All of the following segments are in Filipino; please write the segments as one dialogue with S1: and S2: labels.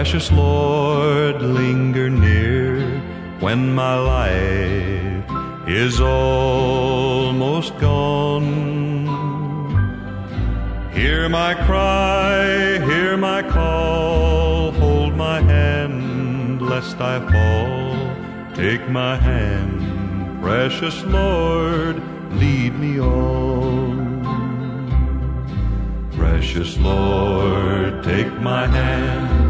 S1: precious Lord, linger near. When my life is almost gone, hear my cry, hear my call, hold my hand, lest I fall. Take my hand, precious Lord, lead me on. Precious Lord, take my hand,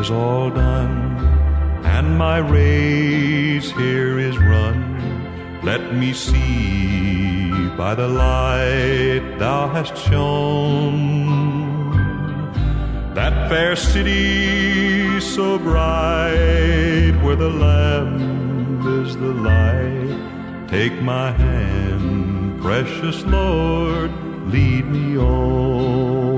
S1: Is all done and my race here is run, let me see by the light thou hast shone that fair city so bright where the Lamb is the light. Take my hand, precious Lord, lead me on.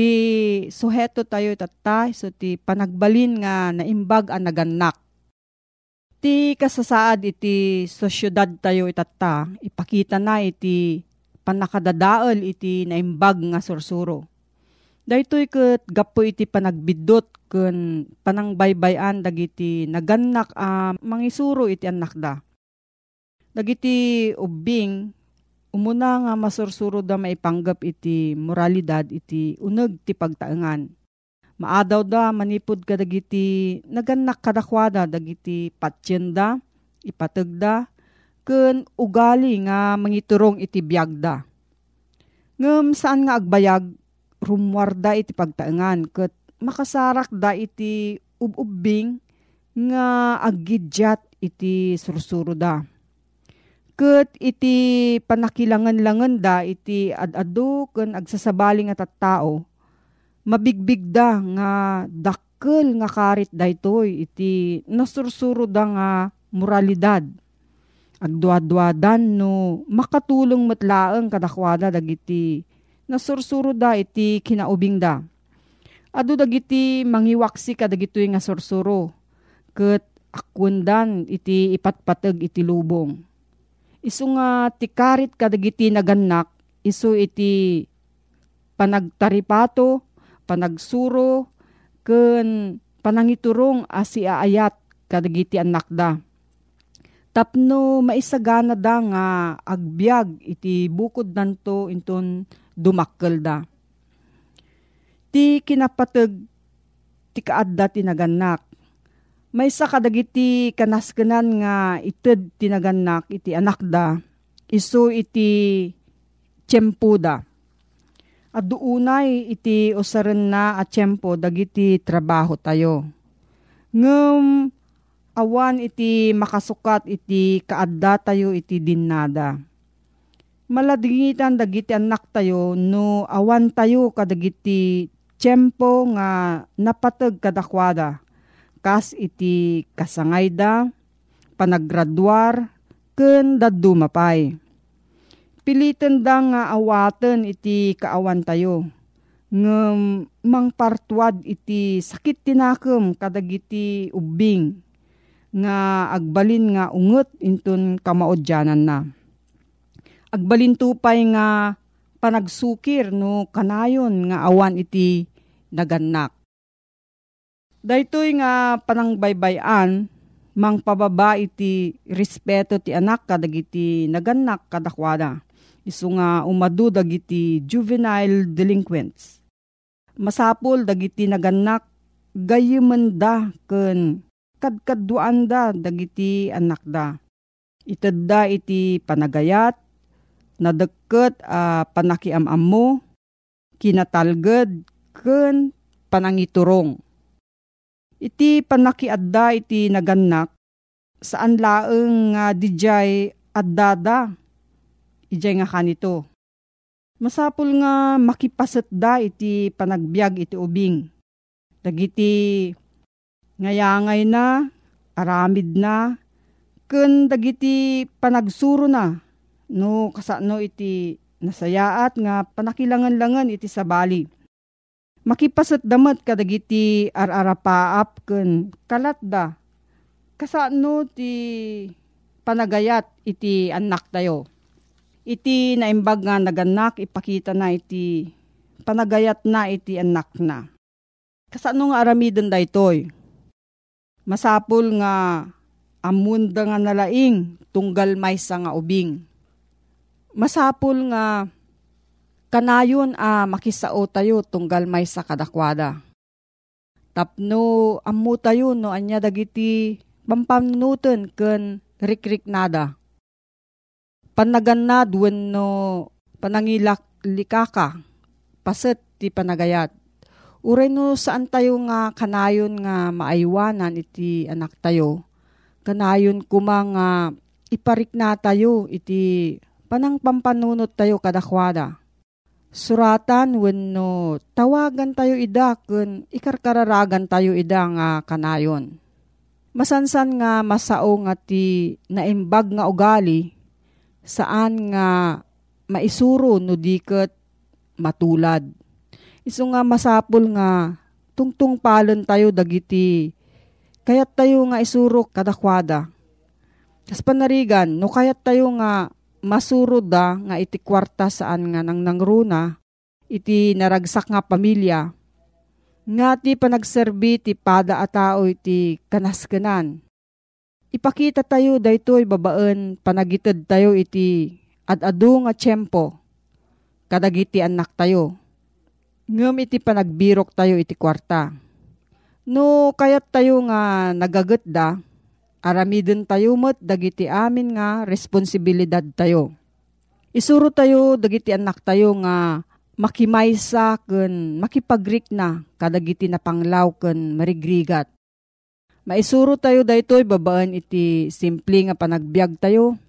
S2: Ti suheto tayo itata, so ti panagbalin nga naimbag ang naganak. Ti kasasaad iti sa syudad tayo itata, ipakita na iti panakadadaol iti naimbag nga sursuro. Daytoy ket gapo iti panagbidot ken panangbaybayan dagiti naganak a uh, mangisuro iti anak da. Dagiti ubing umuna nga masursuro da maipanggap iti moralidad iti uneg ti pagtaengan. Maadaw da manipod ka dagiti naganak kadakwada dagiti patsyenda, ipatagda, ken ugali nga mangiturong iti biyagda. Ngem saan nga agbayag rumwarda iti pagtaengan ket makasarak da iti ububing nga aggidyat iti sursuro da ket iti panakilangan-langan da iti adado ken agsasabaling at tao. Mabigbig da nga dakkel nga karit daytoy iti nasursuro da nga moralidad. Agduadwadan no makatulong matlaeng kadakwada dagiti nasursuro da iti kinaubing da. Adu dagiti mangiwaksi kadagitoy nga sursuro ket akundan iti ipatpateg iti lubong Isu nga tikarit kadagiti naganak, isu iti panagtaripato, panagsuro, ken panangiturong asi aayat kadagiti anak da. Tapno maisagana da nga agbyag iti bukod nanto inton dumakkel da. Ti kinapateg ti kaadda ti naganak may sa kadagiti kanaskenan nga ited tinaganak iti anak da, iso iti tiyempo da. At doonay iti usaren na at tiyempo dagiti trabaho tayo. Ngem awan iti makasukat iti kaadda tayo iti dinnada. Maladingitan dagiti anak tayo no awan tayo kadagiti tiyempo nga napatag kadakwada kas iti kasangay da, panaggraduar, ken daddu mapay. Pilitan da nga awaten iti kaawan tayo. Ngem mangpartuad iti sakit tinakem kadagiti ubing nga agbalin nga unget inton kamaodyanan na. Agbalin tupay nga panagsukir no kanayon nga awan iti naganak Daytoy nga panangbaybayan, mang pababa iti respeto ti anak kadagiti naganak kadakwada. Isu nga umadu dagiti juvenile delinquents. Masapol dagiti naganak gayiman da ken kadkaduan da dagiti anak da. Ited da iti panagayat, nadagket a uh, panakiamam mo, kinatalged, ken panangiturong Iti panakiadda iti naganak, saan laeng nga uh, dijay addada, ijay nga kanito. Masapul nga makipasat da iti panagbiag iti ubing. Dagiti ngayangay na, aramid na, ken dagiti panagsuro na, no kasano iti nasayaat nga panakilangan-langan iti sabali makipasat damat kadagiti ararapaap ken kalatda. Kasano ti panagayat iti anak tayo. Iti naimbag nga naganak ipakita na iti panagayat na iti anak na. Kasano nga aramidon da itoy? Masapul nga amunda nga nalaing tunggal may nga ubing. Masapul nga Kanayon a ah, makisao tayo tunggal may sa kadakwada. Tapno ammo tayo no anya dagiti pampanunutan ken rikrik nada. Panaganad wenno panangilak likaka paset ti panagayat. Uray no saan tayo nga kanayon nga maaywanan iti anak tayo. Kanayon kumang nga iparik na tayo iti panang pampanunot tayo kadakwada suratan wenno tawagan tayo ida kun ikarkararagan tayo ida nga kanayon. Masansan nga masao nga ti naimbag nga ugali saan nga maisuro no diket matulad. Isu nga masapul nga tungtung palon tayo dagiti kayat tayo nga isurok kadakwada. Kas panarigan, no kayat tayo nga masurod da nga iti kwarta saan nga nang nangruna, iti naragsak nga pamilya, nga ti panagserbi ti pada a tao iti kanaskenan. Ipakita tayo daytoy babaan panagitid tayo iti adado nga tiyempo kadagiti anak tayo. Ngem iti panagbirok tayo iti kwarta. No kayat tayo nga nagagat da, aramiden tayo met dagiti amin nga responsibilidad tayo. Isuro tayo dagiti anak tayo nga makimaysa ken makipagrik na kadagiti na panglaw ken marigrigat. Maisuro tayo daytoy babaan iti simple nga panagbiag tayo.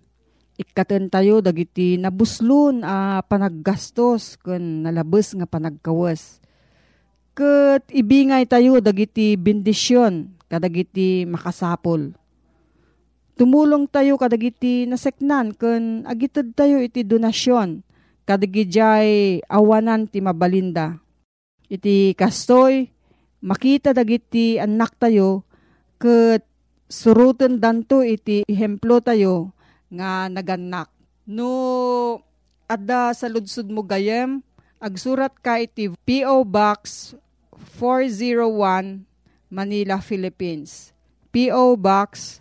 S2: Ikaten tayo dagiti nabuslon a panaggastos ken nalabes nga panagkawas. Ket ibingay tayo dagiti bendisyon kadagiti makasapol. Tumulong tayo kadagiti naseknan ken agited tayo iti donasyon kadagijay awanan ti mabalinda. Iti kastoy makita dagiti anak tayo ket suruten danto iti ehemplo tayo nga naganak. No adda sa ludsud mo gayem, agsurat ka iti P.O. Box 401 Manila, Philippines. P.O. Box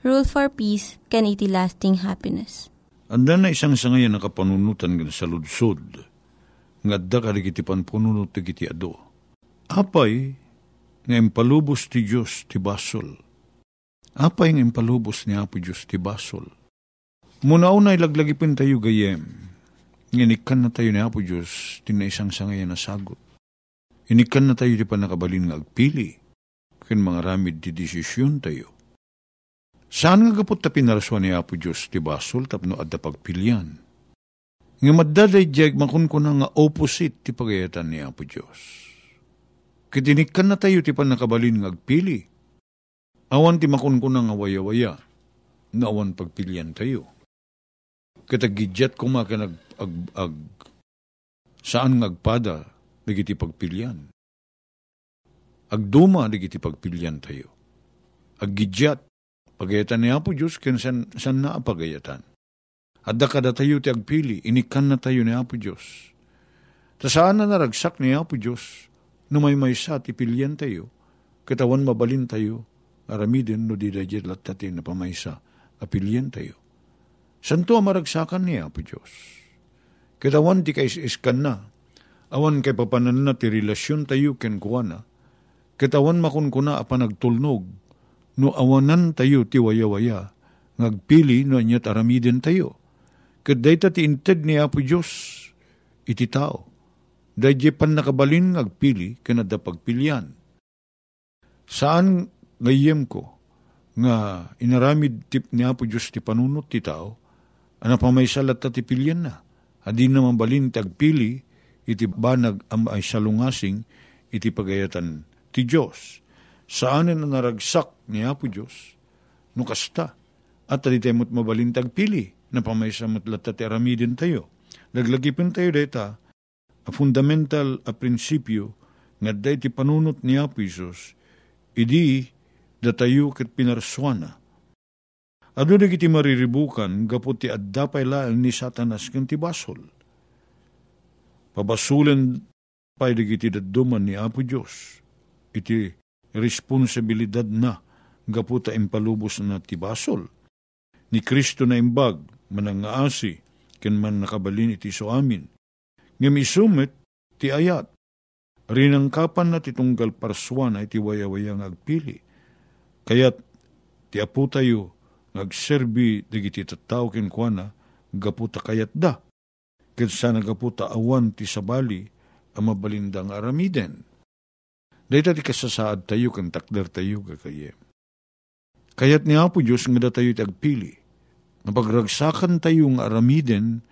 S3: Rule for Peace, can iti lasting happiness.
S4: Anda na isang sangayan nakapanunutan nga sa ludsod, nga adda ka iti panpununut iti ado. Apay, nga impalubos ti Diyos ti basol. Apay nga impalubos ni Apo Diyos ti basol. Muna unay laglagipin tayo gayem, Nginikan na tayo ni Apo Diyos, tinaisang sangayan na sagot. Inikan na tayo di pa nakabalin nga agpili, kin mga ramid di desisyon tayo. Saan nga kapot ta pinaraswa ni Apo Diyos ti basol tapno adda pagpilian? Nga maddaday diyag makun ko na nga opposite ti pagayatan ni Apo Diyos. Kitinikan na tayo ti pa nakabalin nga agpili. Awan ti makun ko na nga waya-waya, na awan pagpilian tayo katagidjat ko maka nag ag, ag, saan ngagpada nagiti pagpilian. Agduma nagiti pagpilian tayo. Aggidjat pagayatan ni Apo Diyos ken san, san na pagayatan. Adda kada tayo ti agpili, inikan na tayo ni Apo Diyos. Ta saan na naragsak ni Apo Diyos, no may may sa ti pilian tayo, katawan mabalin tayo, aramidin no di dajit latati na pamaysa, apilyan tayo. Santo amaragsakan niya po Diyos. Kitawan ti kay iskan na, awan kay papanan na ti relasyon tayo ken kuwana, kitawan makon kuna apa nagtulnog, no awanan tayo ti waya-waya, ngagpili no anyat aramiden tayo. Kaday ta ti inted ni Apo Diyos, iti tao. Dahil pan nakabalin ngagpili, kanada pagpilian. Saan ngayem ko, nga inaramid tip ni Apo Diyos ti panunot ti tao, ano pa may salat ti pilyan na. Adi naman balin tagpili, iti banag am ay salungasing, iti pagayatan ti Diyos. Saan na naragsak ni Apo Diyos, no kasta, at adi tayo mabalin tagpili, na pamaysa matlat ti aramidin tayo. Naglagipin tayo deta, a fundamental a prinsipyo, nga day ti panunot ni Apo Isos, idi datayo ket pinarswana, Ado na kiti mariribukan, gapot ti adda pala ni satanas ken ti basol. Pabasulen pay digiti daduman ni Apo Diyos. Iti responsibilidad na gaputa impalubos na tibasol. Ni Kristo na imbag, manangaasi, ken man nakabalin iti so amin. Ngem isumit, ti ayat. Rinang kapan na titunggal parswan ay ti wayawayang agpili. Kayat ti apu tayo, ngagserbi digiti tattao ken kuana, gaputa kayat da. Ket sana gaputa awan ti sabali, ang mabalindang aramiden. Dahita ti kasasaad tayo kan takder tayo kakayem. Kayat ni Apo Diyos nga tayo ti agpili. Napagragsakan tayo nga aramiden,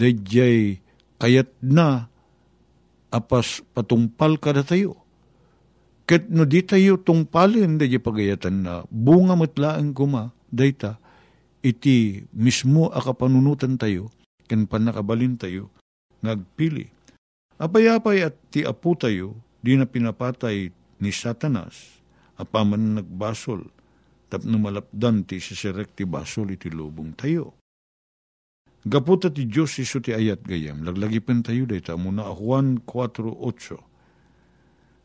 S4: dayjay kayat na apas patungpal kada tayo. Ket no di tayo tungpalin dayjay pagayatan na bunga matlaan kuma dayta iti mismo akapanunutan tayo ken panakabalin tayo ngagpili. Apay-apay at ti apu tayo di na pinapatay ni Satanas apaman nagbasol tapno malapdan ti sisirek ti basol iti lubong tayo. Gaputa ti Diyos iso ti ayat gayam, laglagipan tayo dayta muna Juan 4.8.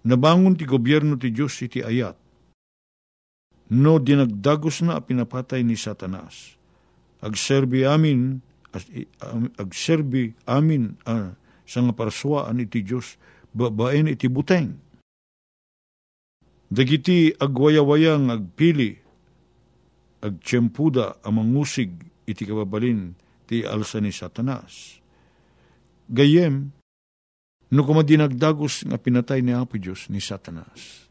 S4: Nabangon ti gobyerno ti Diyos iti ayat. No dinagdagos na pinapatay ni Satanas. Agserbi amin, agserbi amin uh, sa nga parsuaan iti Diyos, babaen iti buteng. Dagiti agwayawayang agpili, agtsyempuda amang musig iti kababalin ti alsa ni Satanas. Gayem, no kumadinagdagos nga pinatay ni Apo Diyos ni Satanas.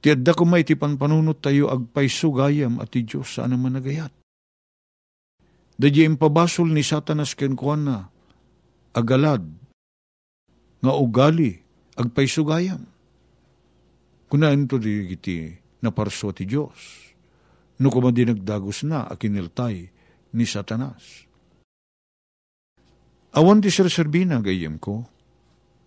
S4: Ti adda ko may ti panpanunot tayo agpayso gayam at ti Diyos saan naman nagayat. Dadya impabasol ni Satanas ken na agalad nga ugali agpayso gayam. Kunaan to di giti naparso ti Diyos. No kumadinagdagos na akiniltay ni Satanas. Awan ti serserbina gayem ko,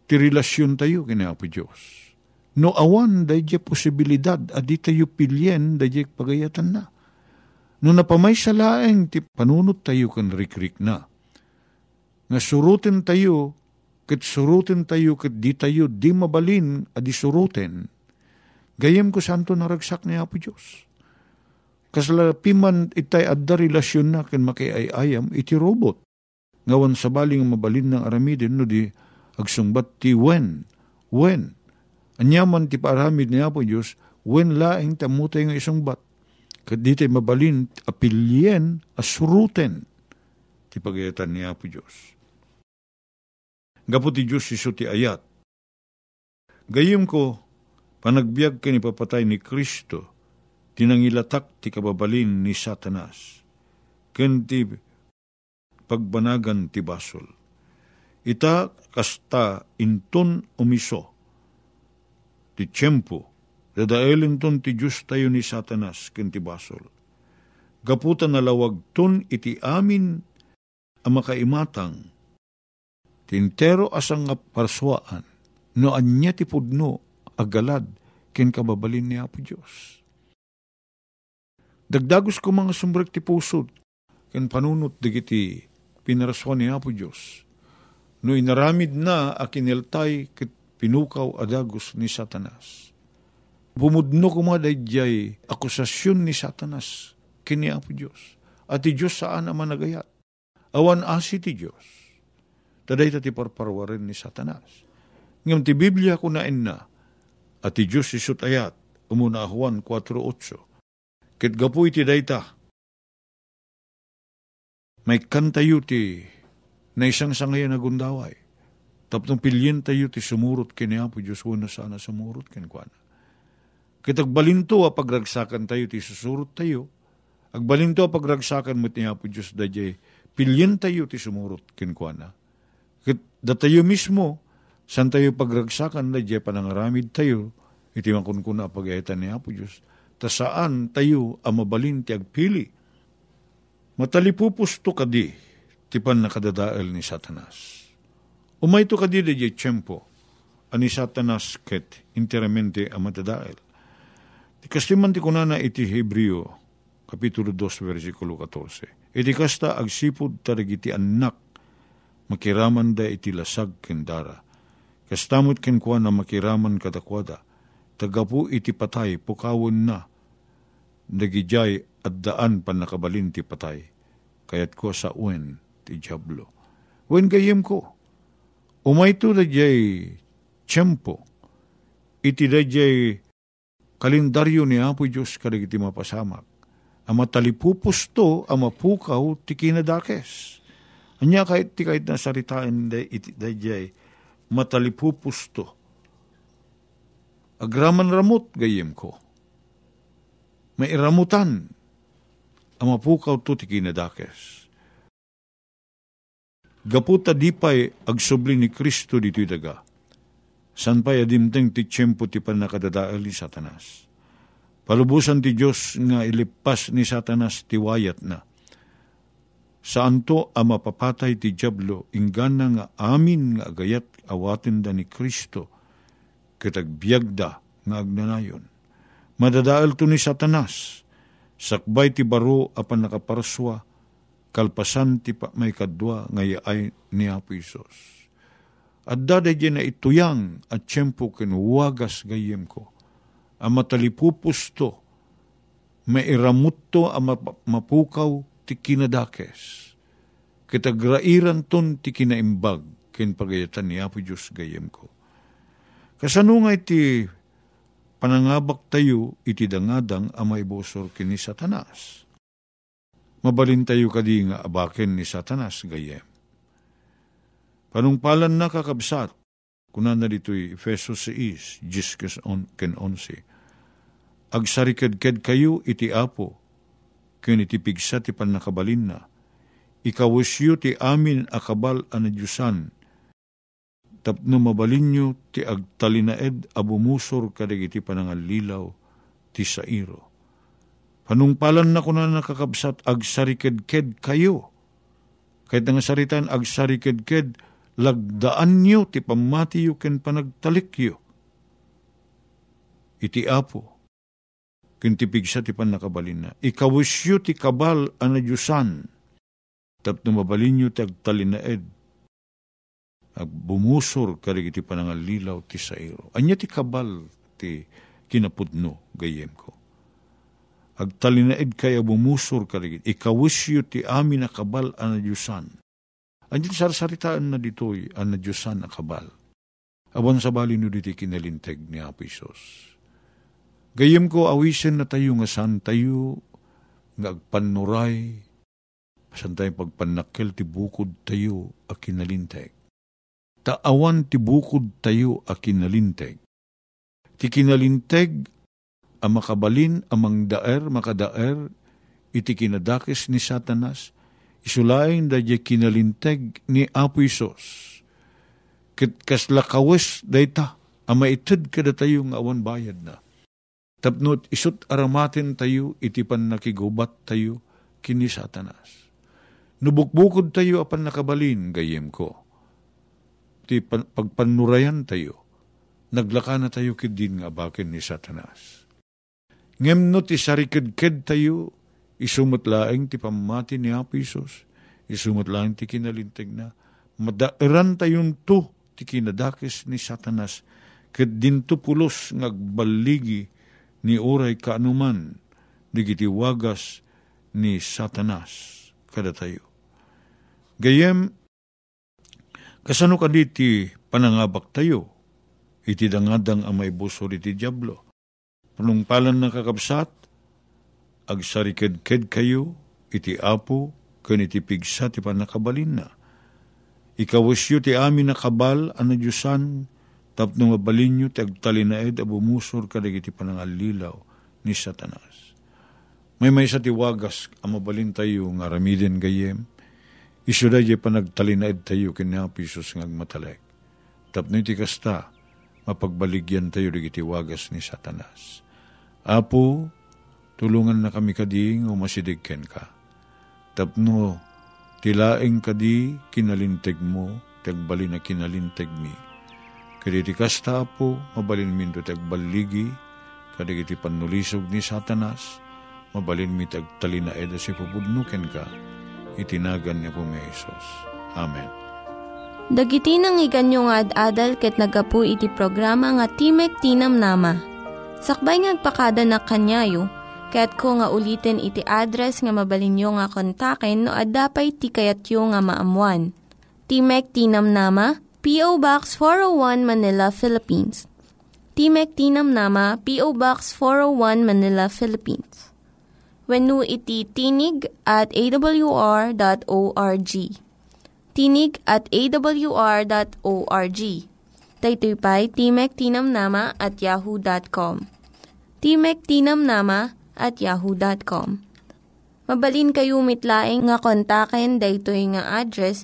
S4: ti relasyon tayo kina Apo Diyos. No awan dayjay posibilidad adi tayo pilyen dayjay pagayatan na. No napamay sa laeng ti panunot tayo kan rikrik na. Nga surutin tayo, kat surutin tayo, kat di tayo di mabalin adi surutin. Gayem ko santo naragsak ni Apo Diyos. Kasla piman itay adda relasyon na ken makiayayam iti robot. Ngawan sa baling mabalin ng aramidin no di agsungbat ti wen. Wen. Anyaman ti paramid ni Apo Diyos, wen laing tamutay nga isang bat. Kaditay mabalin apilyen asuruten ti pagayatan ni Apo Diyos. Gapo ti Diyos iso ti ayat. Gayim ko, panagbiag ka ni papatay ni Kristo, tinangilatak ti kababalin ni Satanas, ken ti pagbanagan ti basol. Ita kasta inton umiso, ti tiyempo, dadaelin ton ti Diyos tayo ni Satanas ken ti basol. Gaputan na lawag ton iti amin ang makaimatang, tintero asang nga parswaan, no anya ti pudno agalad ken kababalin ni Apo Diyos Dagdagos ko mga sumbrek ti pusod, ken panunot digiti pinaraswan ni Apo Diyos. No inaramid na akineltay ket pinukaw adagos ni Satanas. Bumudno ko mga dadyay akusasyon ni Satanas kini Apo Diyos. At ti Diyos saan naman nagayat. Awan asi ti Diyos. Taday ti parparwarin ni Satanas. Ngam ti Biblia ko na na, at ti Diyos isut ayat, umuna Juan 4.8, Ket gapu iti dayta. May kantayo ti na isang sangayan na gundaway. Taptong pilyin tayo ti sumurot kini Apo Diyos na sana sumurot ken kuana. Ket agbalinto a pagragsakan tayo ti susurot tayo. Agbalinto a pagragsakan mo ti Apo Diyos dayjay pilyin tayo ti sumurot kuana. Ket datayo mismo san tayo pagragsakan dayjay panangaramid tayo iti makunkuna pagayatan ni Apo Diyos ta saan tayo amabalin ti agpili. Matalipupus to kadi, ti pan nakadadael ni Satanas. Umay to kadi di tiyempo, ani Satanas ket interamente amatadael. Ti kastiman ti kunana iti Hebreo, kapitulo 2, versikulo 14. Iti kasta agsipod tarigiti anak, makiraman da iti lasag kendara. Kastamot ken kuan na makiraman kadakwada, tagapu iti patay, pukawon na, nagijay at daan pan nakabalin ti patay, kayat ko sa uwen ti Diablo. Wen gayem ko, umay to da jay tiyempo, iti da jay kalendaryo ni Apo Diyos kadag iti mapasamak. Ama talipupos to, ama pukaw, ti kinadakes. Anya kahit ti kahit nasaritaan da iti da jay matalipupos to. Agraman ramot gayem ko. May iramutan. Ama pukaw to ti kinadakes. Gaputa dipay agsubli ni Kristo dito'y daga. San pa'y adimteng ti tiyempo ti panakadadaal ni Satanas. Palubusan ti Diyos nga ilipas ni Satanas ti wayat na. Saan to ang mapapatay ti Diablo, ingana nga amin nga agayat awatin da ni Kristo, kitagbiagda nga agnanayon. Madadaal to ni Satanas, sakbay ti baro apan nakaparswa, kalpasan ti pa may kadwa ngayay ni Apo Isos. At daday na ituyang at tiyempo kinuwagas gayem ko. Ang matalipupus to, mairamut to ang mapukaw ti kinadakes. Kitagrairan ton ti kinaimbag kin pagayatan ni Apo Diyos gayem ko. Kasano nga iti panangabak tayo iti dangadang amay bosor kini satanas. Mabalin tayo kadi nga abaken ni satanas gayem. Panungpalan na kakabsat, kunan na dito'y Efeso 6, Jis ken 11. Agsariked-ked kayo iti apo, ken iti pigsa ti panakabalin na. Ikawasyo ti amin akabal anadyusan, tapno mabalin nyo ti agtalinaed abumusor kadag iti panangalilaw ti sairo. Panungpalan na kunan nakakabsat agsariked-ked kayo. Kahit nga saritan agsariked-ked, lagdaan nyo ti pamatiyo ken panagtalikyo. Iti apo, ken ti pigsa ti panakabalin na. Ikawusyo ti kabal anadyusan, tapno mabalin nyo ti agtalinaed, ag bumusor karig iti panangalilaw ti sairo. Anya ti kabal ti kinapudno gayem ko. Agtalinaed kaya bumusor karig ikawusyo ti amin na kabal anadyusan Andiyan sarsaritaan na dito'y ang na kabal. Awan sa bali no diti kinalinteg ni Apo Isos. Gayem ko awisen na tayo nga san tayo nga agpanuray san tayo pagpanakil ti bukod tayo a kinalinteg. Taawan ti tayo a kinalinteg. Ti kinalinteg a makabalin amang daer makadaer iti kinadakis ni Satanas isulaing da kinalinteg ni Apo Isos. Kit kaslakawes dayta, ama itud kada tayo nga awan bayad na. Tapnot isut aramatin tayo, itipan nakigubat tayo, kini satanas. Nubukbukod tayo apan nakabalin, gayem ko. Ti pagpanurayan tayo, naglaka na tayo kidin nga bakin ni satanas. Ngem no ti sarikid-kid tayo, Isumot laeng ti pamati ni Apo Isos. Isumot ti kinalinteg na. Madairan tayon to ti kinadakis ni Satanas. Ket dinto pulos ngagbaligi ni oray kaanuman digiti wagas ni Satanas kada tayo. Gayem, kasano ka ti panangabak tayo, iti dangadang amay busor iti Diablo. Panungpalan na kakabsat, agsariked-ked kayo, iti apo, ken iti pigsa ti panakabalin na. Ikawasyo ti amin na kabal, ana Diyosan, tapno mabalin nyo, ti agtalinaed, abumusor kadag iti panangalilaw ni Satanas. May may sa tiwagas, amabalin tayo nga ramiden gayem, isuda di panagtalinaed tayo kinapisos ng matalek. Tapno iti kasta, mapagbaligyan tayo di wagas ni Satanas. Apo, tulungan na kami kading umasidigken ka. Tapno, tilaeng kadi kinalinteg mo, tagbali na kinalinteg mi. Kaditi kasta po, mabalin min do tagbaligi, kadagiti panulisog ni satanas, mabalin mi tagtalina eda si pupudnuken ka, itinagan niya po may Isos. Amen.
S3: Dagiti nang iganyo nga ad-adal ket nagapu iti programa nga Timek Tinam Nama Sakbay ngagpakada na kanyayo, kaya't ko nga ulitin iti address nga mabalinyo nga kontaken no ad-dapay tikayatyo nga maamuan. Timek Tinam Nama, P.O. Box 401 Manila, Philippines. Timek Tinam Nama, P.O. Box 401 Manila, Philippines. When iti tinig at awr.org. Tinig at awr.org. Daytoy pa'y Timek Tinam Nama at yahoo.com. Timek Tinam Nama at yahoo.com. Mabalin kayo mitlaeng nga kontaken daytoy nga address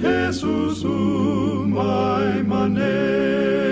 S5: Jesusu, my manet.